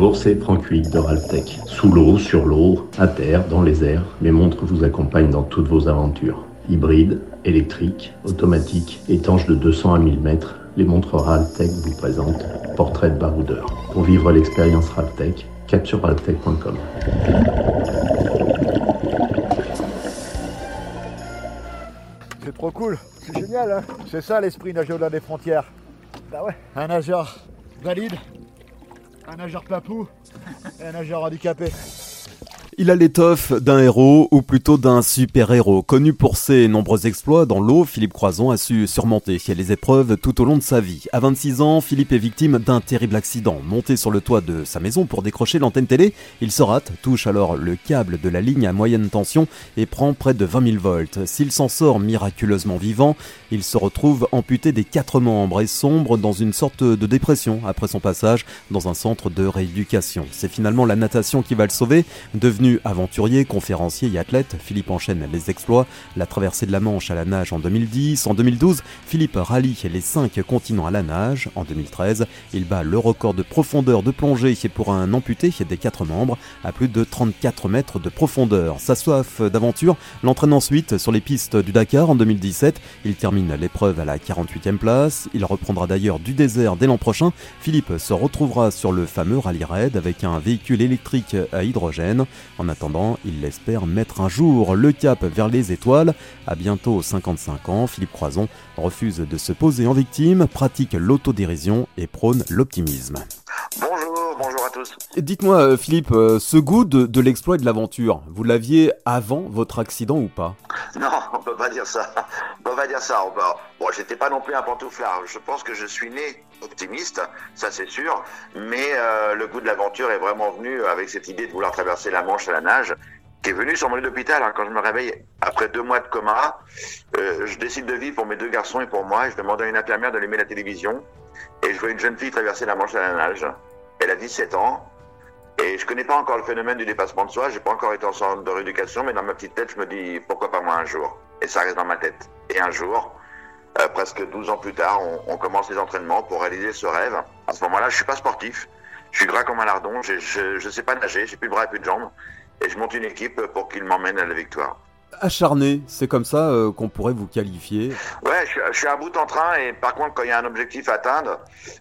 Bonjour, c'est Franck Huyghe de Raltech. Sous l'eau, sur l'eau, à terre, dans les airs, mes montres vous accompagnent dans toutes vos aventures. Hybrides, électriques, automatiques, étanches de 200 à 1000 mètres, les montres Raltech vous présentent Portrait de baroudeur. Pour vivre l'expérience Raltech, cap sur raltech.com. C'est trop cool, c'est génial, hein C'est ça l'esprit nageur au-delà des frontières. Bah ouais, un nageur valide, un nageur papou et un nageur handicapé. Il a l'étoffe d'un héros, ou plutôt d'un super-héros. Connu pour ses nombreux exploits dans l'eau, Philippe Croison a su surmonter les épreuves tout au long de sa vie. À 26 ans, Philippe est victime d'un terrible accident. Monté sur le toit de sa maison pour décrocher l'antenne télé, il se rate, touche alors le câble de la ligne à moyenne tension et prend près de 20 000 volts. S'il s'en sort miraculeusement vivant, il se retrouve amputé des quatre membres et sombre dans une sorte de dépression après son passage dans un centre de rééducation. C'est finalement la natation qui va le sauver, devenu aventurier, conférencier et athlète, Philippe enchaîne les exploits, la traversée de la Manche à la nage en 2010, en 2012, Philippe rallie les cinq continents à la nage, en 2013, il bat le record de profondeur de plongée pour un amputé des quatre membres à plus de 34 mètres de profondeur. Sa soif d'aventure l'entraîne ensuite sur les pistes du Dakar en 2017, il termine l'épreuve à la 48e place, il reprendra d'ailleurs du désert dès l'an prochain, Philippe se retrouvera sur le fameux rallye raid avec un véhicule électrique à hydrogène. En attendant, il espère mettre un jour le cap vers les étoiles. À bientôt 55 ans, Philippe Croison refuse de se poser en victime, pratique l'autodérision et prône l'optimisme. Dites-moi, euh, Philippe, euh, ce goût de, l'exploit et de l'aventure, vous l'aviez avant votre accident ou pas? Non, on peut pas dire ça. On pas dire ça. Bon, j'étais pas non plus un pantouflard. Je pense que je suis né optimiste, ça c'est sûr. Mais euh, le goût de l'aventure est vraiment venu avec cette idée de vouloir traverser la Manche à la nage qui est venu sur mon lit d'hôpital. Hein, quand je me réveille après deux mois de coma, je décide de vivre pour mes deux garçons et pour moi. Je demande à une infirmière d'allumer la télévision. Et je vois une jeune fille traverser la Manche à la nage. Elle a 17 ans. Et je connais pas encore le phénomène du dépassement de soi. J'ai pas encore été en centre de rééducation, mais dans ma petite tête, je me dis pourquoi pas moi un jour? Et ça reste dans ma tête. Et un jour, euh, presque 12 ans plus tard, on, commence les entraînements pour réaliser ce rêve. À ce moment-là, je suis pas sportif. Je suis gras comme un lardon. Je, je, je sais pas nager. J'ai plus de bras et plus de jambes. Et je monte une équipe pour qu'il m'emmène à la victoire acharné, c'est comme ça euh, qu'on pourrait vous qualifier Ouais, je, suis un bout en train et par contre quand il y a un objectif à atteindre,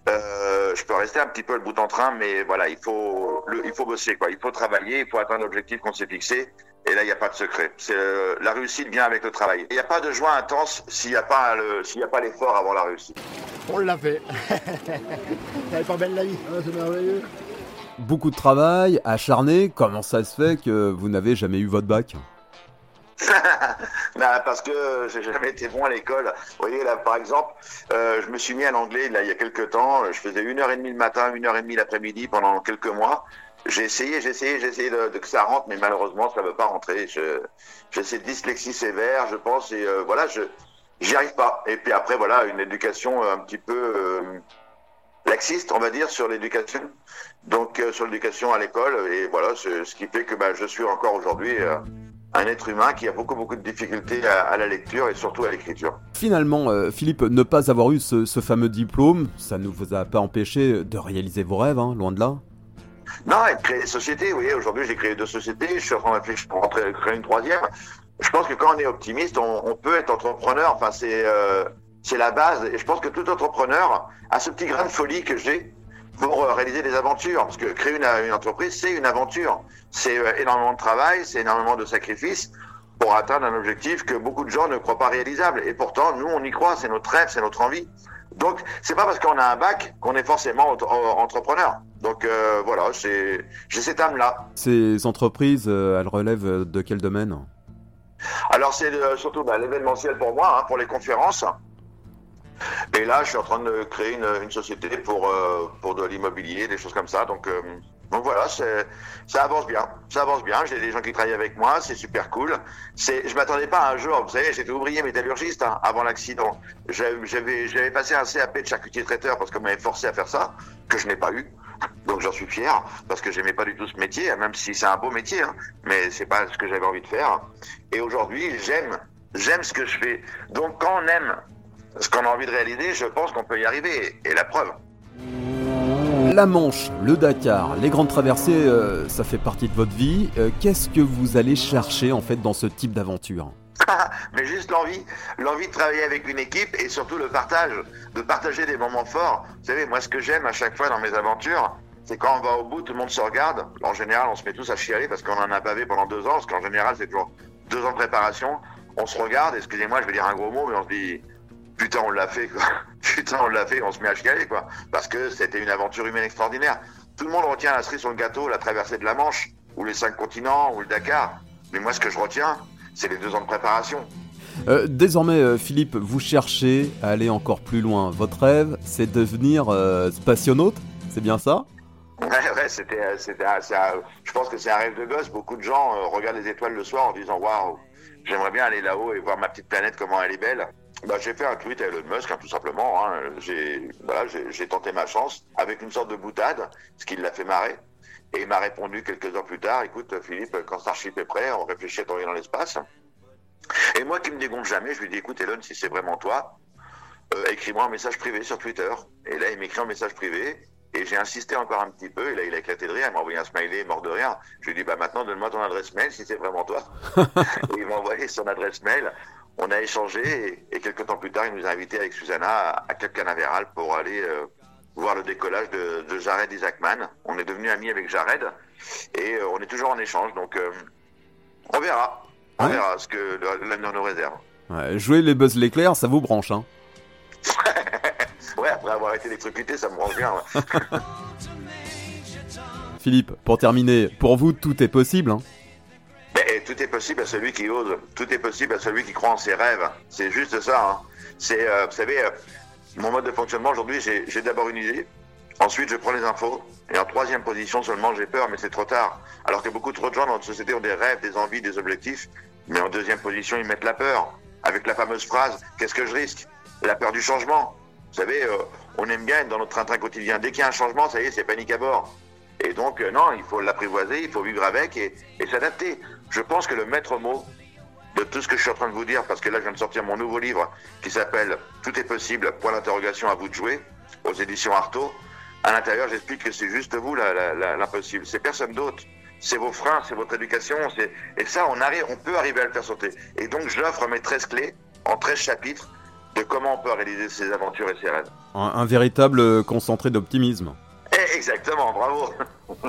euh, je peux rester un petit peu le bout en train, mais voilà, il faut, il faut bosser quoi, il faut travailler, il faut atteindre l'objectif qu'on s'est fixé. Et là, il n'y a pas de secret. C'est euh, la réussite vient avec le travail. Il n'y a pas de joie intense s'il n'y a pas le, s'il a pas l'effort avant la réussite. On l'a fait. Elle est pas belle la vie. Ah, c'est merveilleux. Beaucoup de travail, acharné. Comment ça se fait que vous n'avez jamais eu votre bac? Bah, parce que j'ai jamais été bon à l'école. Vous voyez là, par exemple, euh, je me suis mis à l'anglais là il y a quelques temps. Je faisais une heure et demie le matin, une heure et demie l'après-midi pendant quelques mois. J'ai essayé, j'ai essayé, j'ai essayé de, que ça rentre, mais malheureusement ça ne veut pas rentrer. J'ai cette dyslexie sévère, je pense, et euh, voilà, je j'y arrive pas. Et puis après voilà, une éducation un petit peu euh, laxiste, on va dire, sur l'éducation. Donc sur l'éducation à l'école, et voilà, ce qui fait que bah, je suis encore aujourd'hui un être humain qui a beaucoup beaucoup de difficultés à, la lecture et surtout à l'écriture. Finalement, euh, Philippe, ne pas avoir eu ce, fameux diplôme, ça ne vous a pas empêché de réaliser vos rêves, hein, loin de là? Non, et créer des sociétés, oui, aujourd'hui j'ai créé deux sociétés, je suis en train de réfléchir pour créer une troisième. Je pense que quand on est optimiste, on, peut être entrepreneur, enfin c'est euh, c'est la base, et je pense que tout entrepreneur a ce petit grain de folie que j'ai, pour euh, réaliser des aventures. Parce que créer une, une entreprise, c'est une aventure. C'est euh, énormément de travail, c'est énormément de sacrifices pour atteindre un objectif que beaucoup de gens ne croient pas réalisable. Et pourtant, nous, on y croit, c'est notre rêve, c'est notre envie. Donc, c'est pas parce qu'on a un bac qu'on est forcément entrepreneur. Donc euh, voilà, j'ai cette âme-là. Ces entreprises, elles relèvent de quel domaine? Alors c'est surtout bah, l'événementiel pour moi, hein, pour les conférences. Et là, je suis en train de créer une, société pour, euh, pour de l'immobilier, des choses comme ça. Donc, euh, donc voilà, ça avance bien. Ça avance bien. J'ai des gens qui travaillent avec moi, c'est super cool. Je m'attendais pas un jour, vous savez, j'étais ouvrier métallurgiste hein, avant l'accident. J'avais, j'avais passé un CAP de charcutier traiteur parce qu'on m'avait forcé à faire ça, que je n'ai pas eu. Donc j'en suis fier parce que j'aimais pas du tout ce métier, même si c'est un beau métier, hein, mais c'est pas ce que j'avais envie de faire. Et aujourd'hui, j'aime, j'aime ce que je fais. Donc quand on aime ce qu'on a envie de réaliser, je pense qu'on peut y arriver. Et la preuve. la Manche, le Dakar, les grandes traversées, euh, ça fait partie de votre vie. Euh, qu'est-ce que vous allez chercher en fait dans ce type d'aventure? Mais juste l'envie, l'envie de travailler avec une équipe et surtout le partage, de partager des moments forts. Vous savez, moi ce que j'aime à chaque fois dans mes aventures, c'est quand on va au bout, tout le monde se regarde. En général, on se met tous à chialer parce qu'on en a bavé pendant deux ans, parce qu'en général, c'est toujours deux ans de préparation. On se regarde, excusez-moi, je vais dire un gros mot, mais on se dit, putain, on l'a fait, quoi. Putain, on l'a fait, on se met à chialer, quoi. Parce que c'était une aventure humaine extraordinaire. Tout le monde retient la cerise sur le gâteau, la traversée de la Manche, ou les cinq continents, ou le Dakar. Mais moi, ce que je retiens, c'est les deux ans de préparation. Euh, désormais, euh, Philippe, vous cherchez à aller encore plus loin. Votre rêve, c'est de devenir euh, spationaute C'est bien ça? Ouais, ouais, c'était, euh, je pense que c'est un rêve de gosse. Beaucoup de gens regardent les étoiles le soir en disant waouh, j'aimerais bien aller là-haut et voir ma petite planète comment elle est belle. Bah, j'ai fait un tweet à Elon Musk, hein, tout simplement. Hein. J'ai, voilà, tenté ma chance avec une sorte de boutade, ce qui l'a fait marrer. Et il m'a répondu quelques heures plus tard, écoute Philippe, quand Starship est prêt, on réfléchit à t'envoyer dans l'espace. Et moi qui me dégonfle jamais, je lui dis, écoute Elon, si c'est vraiment toi, euh, écris-moi un message privé sur Twitter. Et là, il m'écrit un message privé. Et j'ai insisté encore un petit peu. Et là, il a éclaté de rire. Il m'a envoyé un smiley mort de rire. Je lui ai dit, bah maintenant, donne-moi ton adresse mail si c'est vraiment toi. et il m'a envoyé son adresse mail. On a échangé. Et, et quelques temps plus tard, il nous a invités avec Susanna à, à Cap Canaveral pour aller euh, voir le décollage de, de Jared Isaacman. On est devenus amis avec Jared. Et euh, on est toujours en échange. Donc, euh, on verra. On Ouais. verra ce que l'avenir nous réserve. Ouais, Jouer les Buzz l'éclair, ça vous branche, hein Ouais, après avoir été électrocuté, ça me rend bien. ouais. Philippe, pour terminer, pour vous, tout est possible, hein tout est possible à celui qui ose. Tout est possible à celui qui croit en ses rêves. C'est juste ça. hein. C'est, euh, vous savez, euh, mon mode de fonctionnement aujourd'hui, j'ai d'abord une idée. Ensuite, je prends les infos. Et en troisième position seulement, j'ai peur, mais c'est trop tard. Alors que beaucoup trop de gens dans notre société ont des rêves, des envies, des objectifs. Mais en deuxième position, ils mettent la peur. Avec la fameuse phrase Qu'est-ce que je risque? La peur du changement. Vous savez, euh, on aime bien être dans notre train-train quotidien. Dès qu'il y a un changement, ça y est, c'est panique à bord. Et donc, euh, non, il faut l'apprivoiser, il faut vivre avec et, s'adapter. Je pense que le maître mot de tout ce que je suis en train de vous dire, parce que là, je viens de sortir mon nouveau livre qui s'appelle Tout est possible, point d'interrogation à vous de jouer, aux éditions Artaud. À l'intérieur, j'explique que c'est juste vous l'impossible. C'est personne d'autre. C'est vos freins, c'est votre éducation. Et ça, on, arrive, on peut arriver à le faire sauter. Et donc, j'offre mes 13 clés en 13 chapitres de comment on peut réaliser ses aventures et ses rêves. un, un véritable concentré d'optimisme. Exactement, bravo.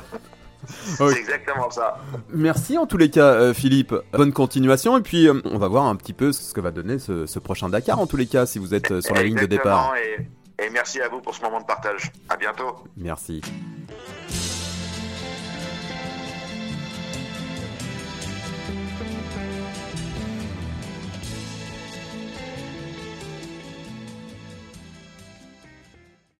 C'est exactement ça. Merci en tous les cas, euh, Philippe. Bonne continuation, et puis euh, on va voir un petit peu ce que va donner ce, ce prochain Dakar, en tous les cas, si vous êtes euh, sur la ligne de départ. Et, et merci à vous pour ce moment de partage. À bientôt. Merci.